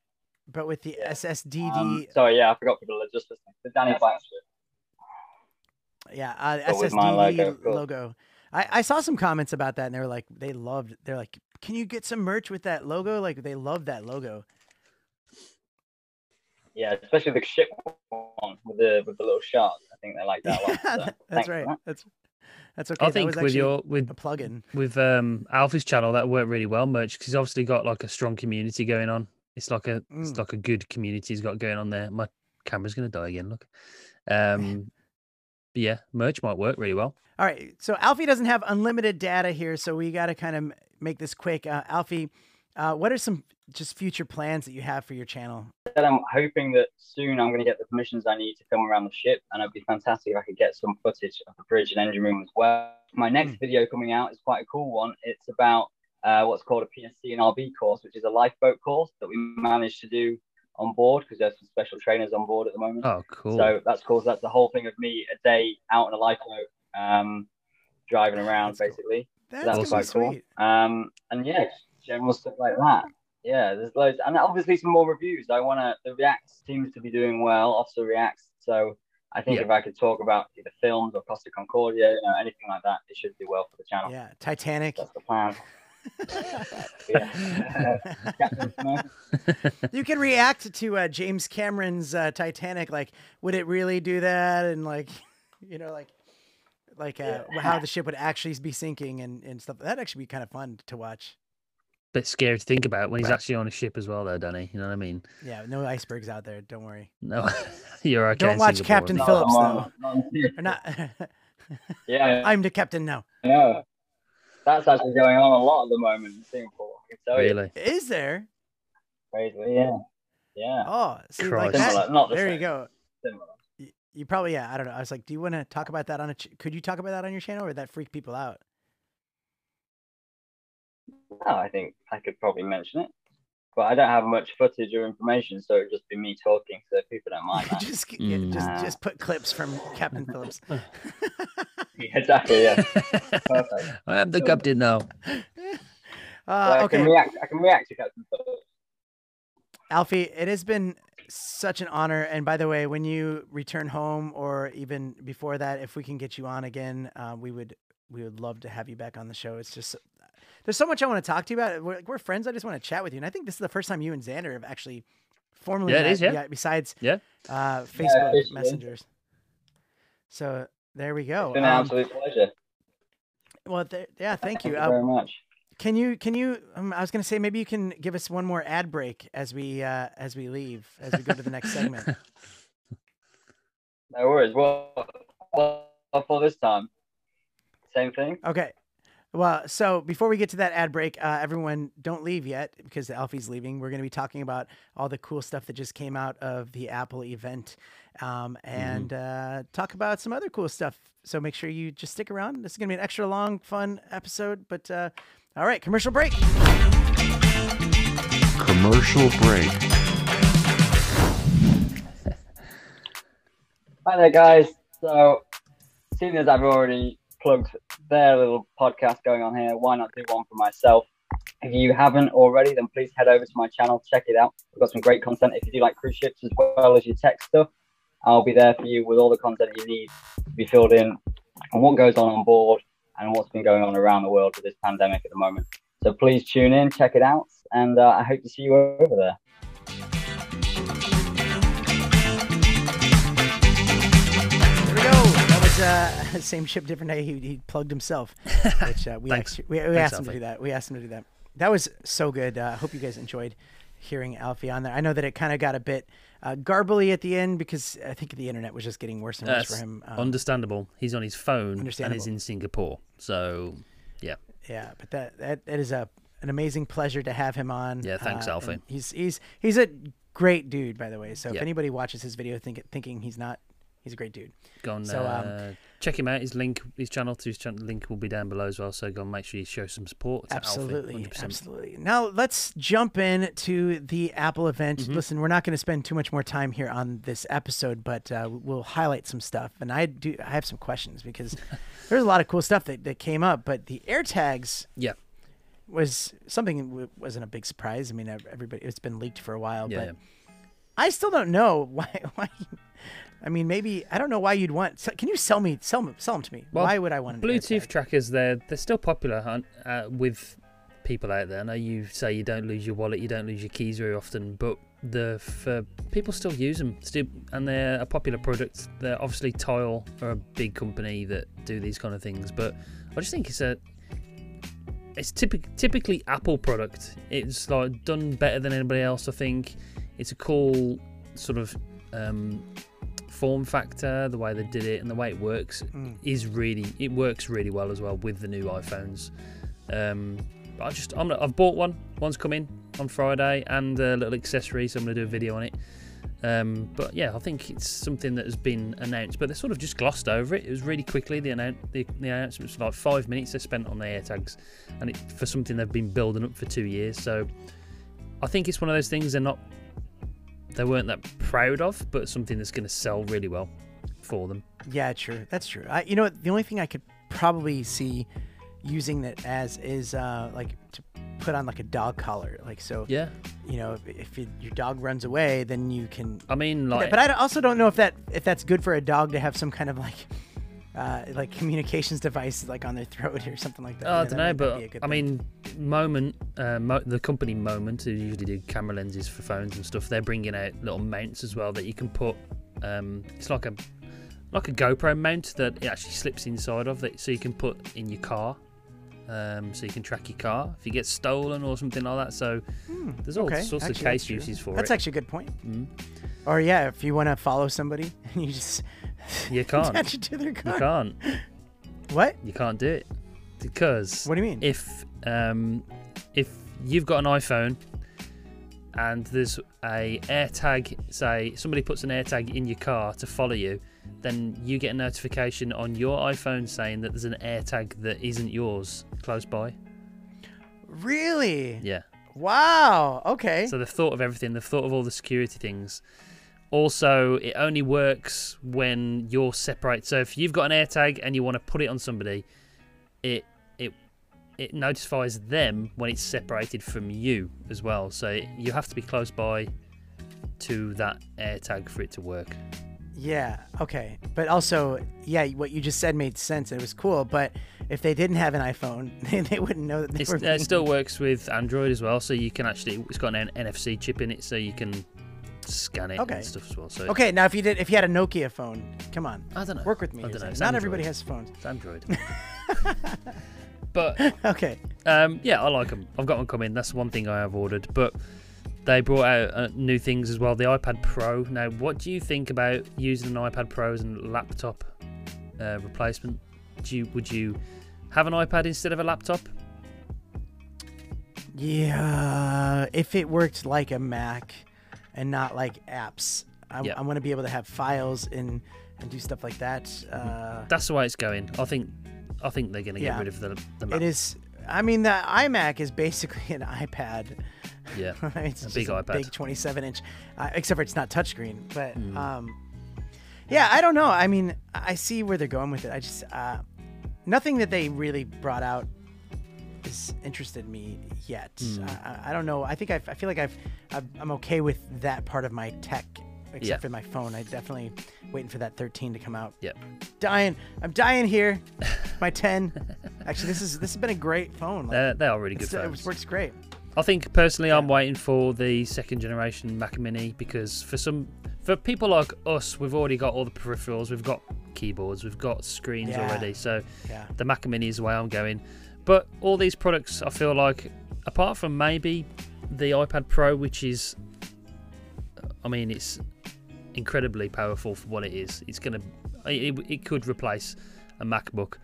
but with the SSDD. Um, sorry, yeah, I forgot people are just listening. The Danny Black shirt. yeah, uh, but my SSDD logo, logo. I, I saw some comments about that, and they were like, they loved. They're like, can you get some merch with that logo? Like, they love that logo. Yeah, especially the ship one with the with the little shark. I think they like that one. [laughs] Yeah, So, that's thanks right. that. That's that's okay. I that think was with your with a plug-in. with um Alfie's channel that worked really well merch because he's obviously got like a strong community going on. It's like a it's Mm. like a good community he's got going on there. My camera's gonna die again. Look, um, [laughs] but yeah, merch might work really well. All right. So Alfie doesn't have unlimited data here, so we got to kind of make this quick. Uh, Alfie, uh, what are some just future plans that you have for your channel? I'm hoping that soon I'm going to get the permissions I need to film around the ship, and it'd be fantastic if I could get some footage of the bridge and engine room as well. My next Hmm. video coming out is quite a cool one. It's about uh, what's called a PSC and RB course, which is a lifeboat course that we managed to do on board because there's some special trainers on board at the moment. Oh, cool. So that's cool. So that's the whole thing of me a day out on a lifeboat, um, driving around That's basically. That's That's gonna quite be cool. Um, and yeah, general stuff like that. Yeah, there's loads, and obviously some more reviews. I want to. The Reacts seems to be doing well. Officer Reacts. So I think Yeah. if I could talk about either films or Costa Concordia, you know, anything like that, it should do well for the channel. Yeah, Titanic. That's the plan. [laughs] yeah. [laughs] You can react to uh, James Cameron's uh, Titanic. Like, would it really do that? And like, [laughs] you know, like, like uh, how the ship would actually be sinking and, and stuff. That'd actually be kind of fun to watch. Bit scary to think about when he's actually on a ship as well, though, Danny. You know what I mean? Yeah, no icebergs out there. Don't worry. No, [laughs] you're okay. Don't watch Singapore, Captain isn't Not it? Phillips, on- though. not on serious. Or not. [laughs] Yeah, I'm the captain now. I know. That's actually going on a lot at the moment in Singapore. I can tell you. Really? Is there? Crazy. Yeah. Yeah. Oh, see, like Christ. that. Similar, not the There you go. Similar. You, you probably yeah. I don't know. I was like, do you want to talk about that on a? Ch- could you talk about that on your channel, or would that freak people out? Oh, I think I could probably mention it, but I don't have much footage or information, so it'd just be me talking, so people don't mind [laughs] that. just yeah, just Mm. just put clips from Captain Phillips. [laughs] [laughs] Yeah, exactly. Yeah. Perfect. I am the captain now. So uh, I okay, can react. I can react to Captain Phillips. Alfie, it has been such an honor. And by the way, when you return home, or even before that, if we can get you on again, uh, we would we would love to have you back on the show. It's just there's so much I want to talk to you about. We're, we're friends. I just want to chat with you. And I think this is the first time you and Xander have actually formally Yeah, met, is, yeah. besides Yeah. uh, Facebook officially. messengers. So there we go. It's been an Um, absolute pleasure. well, th- yeah, thank you. Thank you Uh, very much. Can you can you? Um, I was going to say maybe you can give us one more ad break as we uh, as we leave as we go to the next segment. [laughs] No worries. Well, well, for this time, same thing. Okay. Well, so before we get to that ad break, uh, everyone don't leave yet because Alfie's leaving. We're going to be talking about all the cool stuff that just came out of the Apple event um, and uh, talk about some other cool stuff. So make sure you just stick around. This is going to be an extra long, fun episode. But uh, all right, commercial break. Commercial break. Hi there, guys. So, seeing as I've already plugged their little podcast going on here, why not do one for myself? If you haven't already, then please head over to my channel, check it out. We've got some great content. If you do like cruise ships as well as your tech stuff, I'll be there for you with all the content you need to be filled in on what goes on on board and what's been going on around the world with this pandemic at the moment. So please tune in, check it out, and uh, I hope to see you over there. There was uh, [laughs] same ship, different day. He, he plugged himself, [laughs] which uh, we, asked, we, we Thanks, asked him to do that. We asked him to do that. That was so good. Uh, I hope you guys enjoyed hearing Alfie on there. I know that it kind of got a bit uh, garbly at the end because I think the internet was just getting worse and worse for him. Um, understandable. He's on his phone and he's in Singapore. So, yeah. yeah, but that that, that is a an amazing pleasure to have him on. Yeah, thanks, uh, Alfie. He's he's he's a great dude, by the way. So if anybody watches his video think, thinking he's not, he's a great dude. Go on, So, um, uh, check him out. His link, his channel to his channel link will be down below as well. So go and make sure you show some support. To Alfie, Absolutely, 100%. absolutely. Now let's jump in to the Apple event. Mm-hmm. Listen, we're not going to spend too much more time here on this episode, but uh, we'll highlight some stuff. And I do, I have some questions because [laughs] there's a lot of cool stuff that, that came up. But the AirTags Yeah, was something wasn't a big surprise. I mean, everybody, it's been leaked for a while, yeah. but I still don't know [laughs] why. Why? I mean, maybe I don't know why you'd want. Can you sell me, sell sell them to me? Well, why would I want an Bluetooth AirTag? trackers, they're they're still popular uh, with people out there. I know you say you don't lose your wallet, you don't lose your keys very often, but the for people still use them, still, and they're a popular product. They're obviously Tile are a big company that do these kind of things, but I just think it's a it's typic, typically Apple product. It's like done better than anybody else. I think it's a cool sort of um, form factor. The way they did it and the way it works Mm. is really it works really well as well with the new iPhones. Um, but I just I'm, I've bought one. One's coming on Friday and a little accessory, so I'm gonna do a video on it. Um, but yeah, I think it's something that has been announced, but they sort of just glossed over it. It was really quickly the, annou- the, the announcement was like five minutes they spent on the AirTags, and it for something they've been building up for two years. So I think it's one of those things they're not they weren't that proud of, but something that's going to sell really well for them. Yeah, true. That's true. I, you know, the only thing I could probably see using that as is uh, like to put on like a dog collar. Like so, Yeah, you know, if, if you, your dog runs away, then you can. I mean, like, but I also don't know if that if that's good for a dog to have some kind of like. Uh, like communications device like on their throat or something like that. Oh, I don't know, but be a good I mean, Moment, uh, Mo- the company Moment, who usually do camera lenses for phones and stuff, they're bringing out little mounts as well that you can put. Um, it's like a like a GoPro mount that it actually slips inside of, that so you can put in your car. Um, so you can track your car if you get stolen or something like that. So Hmm, there's all okay. sorts Actually, of case uses for That's it. That's actually a good point. Mm. Or yeah, if you want to follow somebody [laughs] and you just You [laughs] can't. attach it to their You can't. What? You can't do it because What do you mean? if um, if you've got an iPhone and there's a AirTag, say somebody puts an AirTag in your car to follow you, then you get a notification on your iPhone saying that there's an AirTag that isn't yours close by. really? Yeah. Wow. Okay. So they've thought of everything. They've thought of all the security things. Also, it only works when you're separate. So if you've got an AirTag and you want to put it on somebody, it it it notifies them when it's separated from you as well. So you have to be close by to that AirTag for it to work. Yeah. Okay. But also, yeah, what you just said made sense. It was cool. But if they didn't have an iPhone, [laughs] they, they wouldn't know that they It's, were. being- it still works with Android as well, so you can actually it's got an NFC chip in it, so you can scan it Okay. and stuff as well. So Okay. Now, if you did, if you had a Nokia phone, come on, I don't know. work with me. I don't know. Not Android. everybody has phones. It's Android. [laughs] but Okay. um, yeah, I like them. I've got one coming. That's one thing I have ordered. But they brought out uh, new things as well. The iPad Pro. Now, what do you think about using an iPad Pro as a laptop uh, replacement? Do you would you have an iPad instead of a laptop? Yeah. If it worked like a Mac, and not like apps, I, Yeah. I want to be able to have files and and do stuff like that. Uh, That's the way it's going. I think. I think they're going to get Yeah. rid of the the Mac. it is. I mean, the iMac is basically an iPad. Yeah. [laughs] it's A big a iPad. big 27 inch, uh, except for it's not touchscreen. But Mm. um, yeah, I don't know. I mean, I see where they're going with it. I just uh, nothing that they really brought out has interested me yet. Mm. I, I- I don't know. I think I've, I feel like I've, I've I'm okay with that part of my tech. Except Yeah. for my phone, I definitely waiting for that 13 to come out. Yep. Dying, I'm dying here. [laughs] My 10. Actually, this is this has been a great phone. Like, They're, they are really good phones. it works great. I think personally, I'm waiting for the second generation Mac Mini because for some, for people like us, we've already got all the peripherals, we've got keyboards, we've got screens Yeah. already. So Yeah. the Mac Mini is the way I'm going. But all these products, I feel like, apart from maybe the iPad Pro, which is, I mean, it's incredibly powerful for what it is. It's gonna, it, it could replace a MacBook,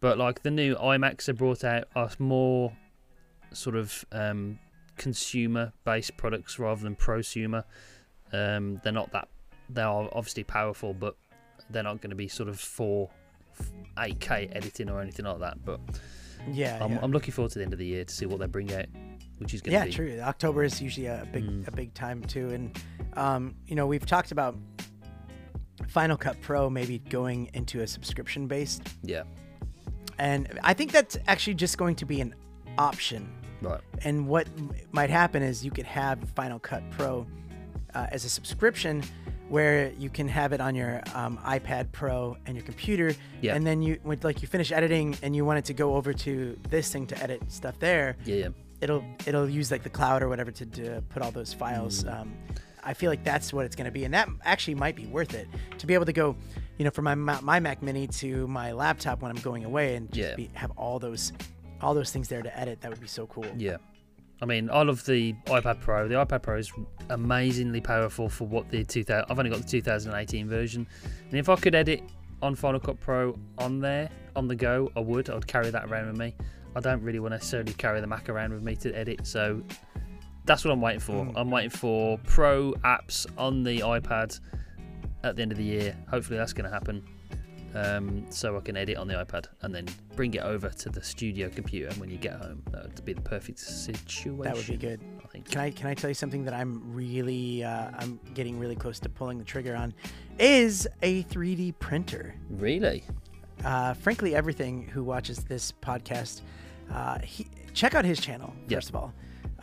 but like the new iMacs they brought out are more sort of um, consumer-based products rather than prosumer. Um, they're not that. They are obviously powerful, but they're not going to be sort of for 8K editing or anything like that. But Yeah. I'm, yeah. I'm looking forward to the end of the year to see what they bring out, which is going to yeah, be true. October is usually a big Mm. a big time too, and um, you know we've talked about Final Cut Pro maybe going into a subscription based, yeah, and I think that's actually just going to be an option. right, And what m- might happen is you could have Final Cut Pro uh, as a subscription, where you can have it on your um, iPad Pro and your computer, Yeah. and then you like you finish editing and you want it to go over to this thing to edit stuff there yeah, yeah, it'll it'll use like the cloud or whatever to, to put all those files. Mm. Um, I feel like that's what it's going to be, and that actually might be worth it to be able to go, you know, from my my Mac Mini to my laptop when I'm going away and just Yeah. be, have all those all those things there to edit. That would be so cool. yeah. I mean, I love the iPad Pro. The iPad Pro is amazingly powerful for what the 2000. I've only got the 2018 version, and if I could edit on Final Cut Pro on there on the go, I would. I'd carry that around with me. I don't really want to necessarily carry the Mac around with me to edit, so that's what I'm waiting for. Mm. I'm waiting for Pro apps on the iPad at the end of the year. Hopefully, that's going to happen. Um, so I can edit on the iPad and then bring it over to the studio computer when you get home. That would be the perfect situation. That would be good. I think. Can I can I tell you something that I'm really uh, I'm getting really close to pulling the trigger on, is a 3D printer. Really? uh, frankly everything who watches this podcast uh, he, check out his channel Yeah. first of all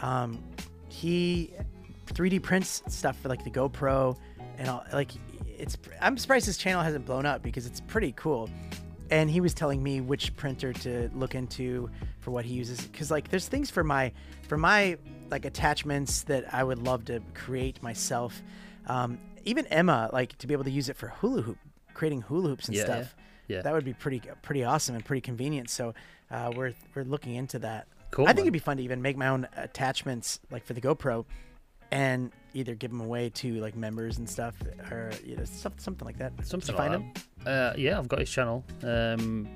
um, he 3d prints stuff for like the gopro and all like it's i'm surprised his channel hasn't blown up because it's pretty cool and he was telling me which printer to look into for what he uses because like there's things for my for my like attachments that i would love to create myself um, even emma like to be able to use it for hula hoop creating hula hoops and Yeah, yeah. stuff Yeah. that would be pretty pretty awesome and pretty convenient. So uh, we're we're looking into that. Cool. I think man. it'd be fun to even make my own attachments like for the GoPro, and either give them away to like members and stuff, or you know something something like that. Something you find like him? that. Uh, yeah, I've got his channel. Um,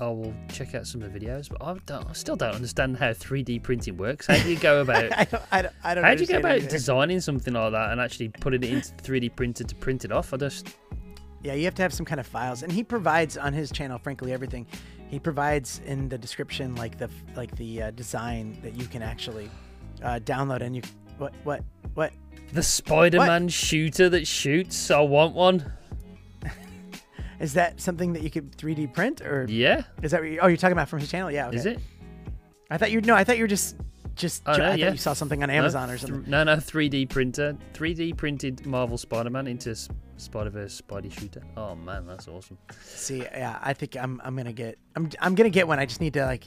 I will check out some of the videos, but I, don't, I still don't understand how 3D printing works. How do you go [laughs] about? I don't. I don't. I don't how do you go about either. designing something like that and actually putting it into 3D printer to print it off? I just Yeah, you have to have some kind of files, and he provides on his channel, frankly, everything. He provides in the description like the like the uh, design that you can actually uh, download, and you what what what the Spider-Man shooter that shoots. I want one. [laughs] is that something that you could 3D print or Yeah, is that what you, oh you're talking about from his channel? Yeah, okay. is it? I thought you no, I thought you were just just Oh, no, I thought yeah. you saw something on No, Amazon or th- something. No, no, 3D printer, 3D printed Marvel Spider-Man into Spider-Verse Spidey shooter. Oh man, that's awesome. See, yeah, I think I'm I'm gonna get I'm I'm gonna get one. I just need to like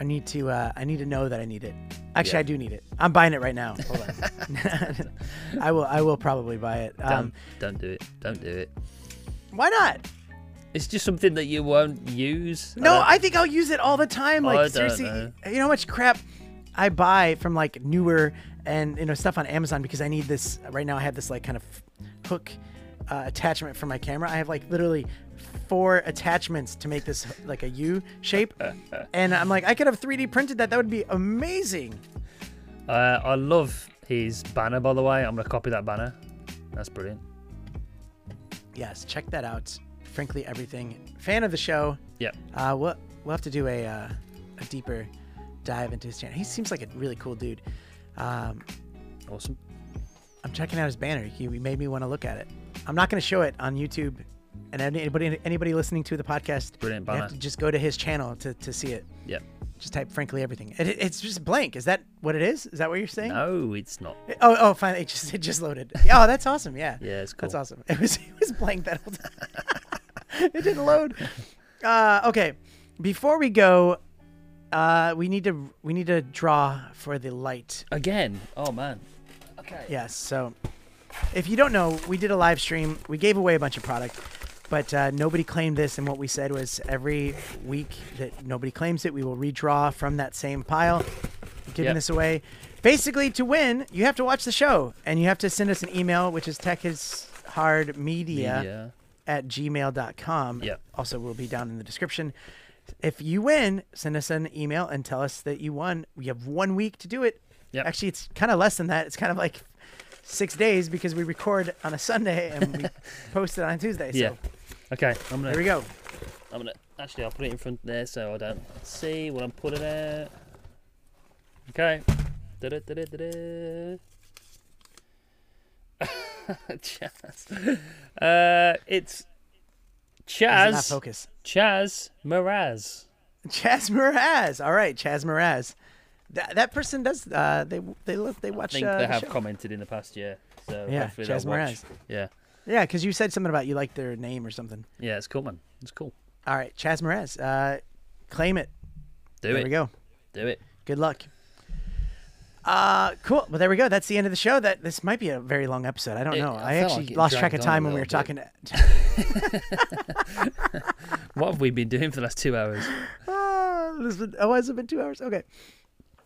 I need to uh I need to know that I need it. Actually, Yeah. I do need it. I'm buying it right now. Hold on. [laughs] [laughs] I will I will probably buy it. Don't, Um, don't do it. Don't do it. why not? It's just something that you won't use. No, don't- I think I'll use it all the time. Like I seriously, know. you know how much crap I buy from like newer and you know stuff on Amazon because I need this right now. I have this like kind of hook uh, attachment for my camera. I have like literally four attachments to make this like a U shape, and I'm like, I could have 3D printed that. That would be amazing. Uh, I love his banner, by the way. I'm gonna copy that banner. That's brilliant. Yes, check that out. Frankly, everything fan of the show. Yep. Uh, we'll we'll have to do a uh, a deeper dive into his channel. He seems like a really cool dude. Um, Awesome. I'm checking out his banner. He made me want to look at it. I'm not going to show it on YouTube, and anybody anybody listening to the podcast, Brilliant you have to just go to his channel to, to see it. Yep. Just type frankly everything. It, it's just blank. Is that what it is? Is that what you're saying? No, it's not. Oh, oh, finally, it just it just loaded. Oh, that's awesome. Yeah. Yeah, it's cool. That's awesome. [laughs] It was it was blank that whole time. [laughs] it didn't load. [laughs] Uh, okay, before we go, uh, we need to we need to draw for the light. Again. Oh man. Okay. Yes. So, if you don't know, we did a live stream. We gave away a bunch of product, but uh, nobody claimed this. And what we said was every week that nobody claims it, we will redraw from that same pile, giving Yep. this away. Basically, to win, you have to watch the show and you have to send us an email, which is techishardmedia Media. at gmail.com. Yep. Also, will be down in the description. If you win, send us an email and tell us that you won. We have one week to do it. Yep. Actually, it's kind of less than that. It's kind of like six days because we record on a Sunday and we [laughs] post it on Tuesday. Yeah. Okay. I'm gonna. there we go. I'm gonna. Actually, I'll put it in front there so I don't see what I'm putting out. Okay. [laughs] Chaz. Uh, it's Chaz. focus. Chaz Miraz. Chaz Miraz. All right, Chaz Miraz. That, that person does. Uh, they they look. They I watch. think uh, they the have commented in the past year. So Yeah, hopefully Chaz they'll watch. Yeah. Yeah, because you said something about you like their name or something. Yeah, it's cool, man. It's cool. All right, Chaz Miraz. Uh, claim it. Do there it. There we go. Do it. Good luck. Uh, cool. Well, there we go. That's the end of the show. That this might be a very long episode. I don't It- know. I I, actually like lost track of dragged on a time when we were little talking. [laughs] [laughs] What have we been doing for the last two hours? oh, this has been, oh, has it been two hours? Okay.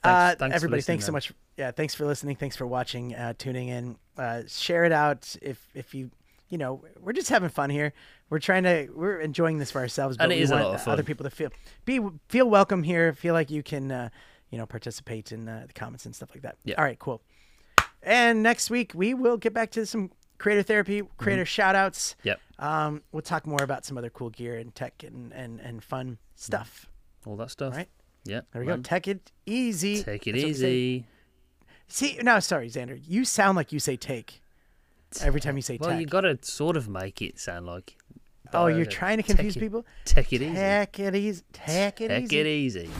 Thanks- uh, thanks everybody, thanks so much. Yeah, thanks for listening. Thanks for watching, uh, tuning in. Uh, share it out if if you you know we're just having fun here. We're trying to we're enjoying this for ourselves, but And it we is a want lot of other people to feel be feel welcome here. Feel like you can uh, you know participate in uh, the comments and stuff like that. Yeah. All right, cool. And next week we will get back to some creator therapy, creator Mm-hmm. shout outs. Yep. Um, we'll talk more about some other cool gear and tech and, and, and fun stuff. All that stuff. Right. Yeah. There we go. Take it easy. Take it That's what we say. easy. See, no, sorry, Xander. You sound like you say take every time you say Well, tech. you got to sort of make it sound like. oh, you're trying to confuse it- people. Take it easy. Take it easy. Take it easy. Take it easy.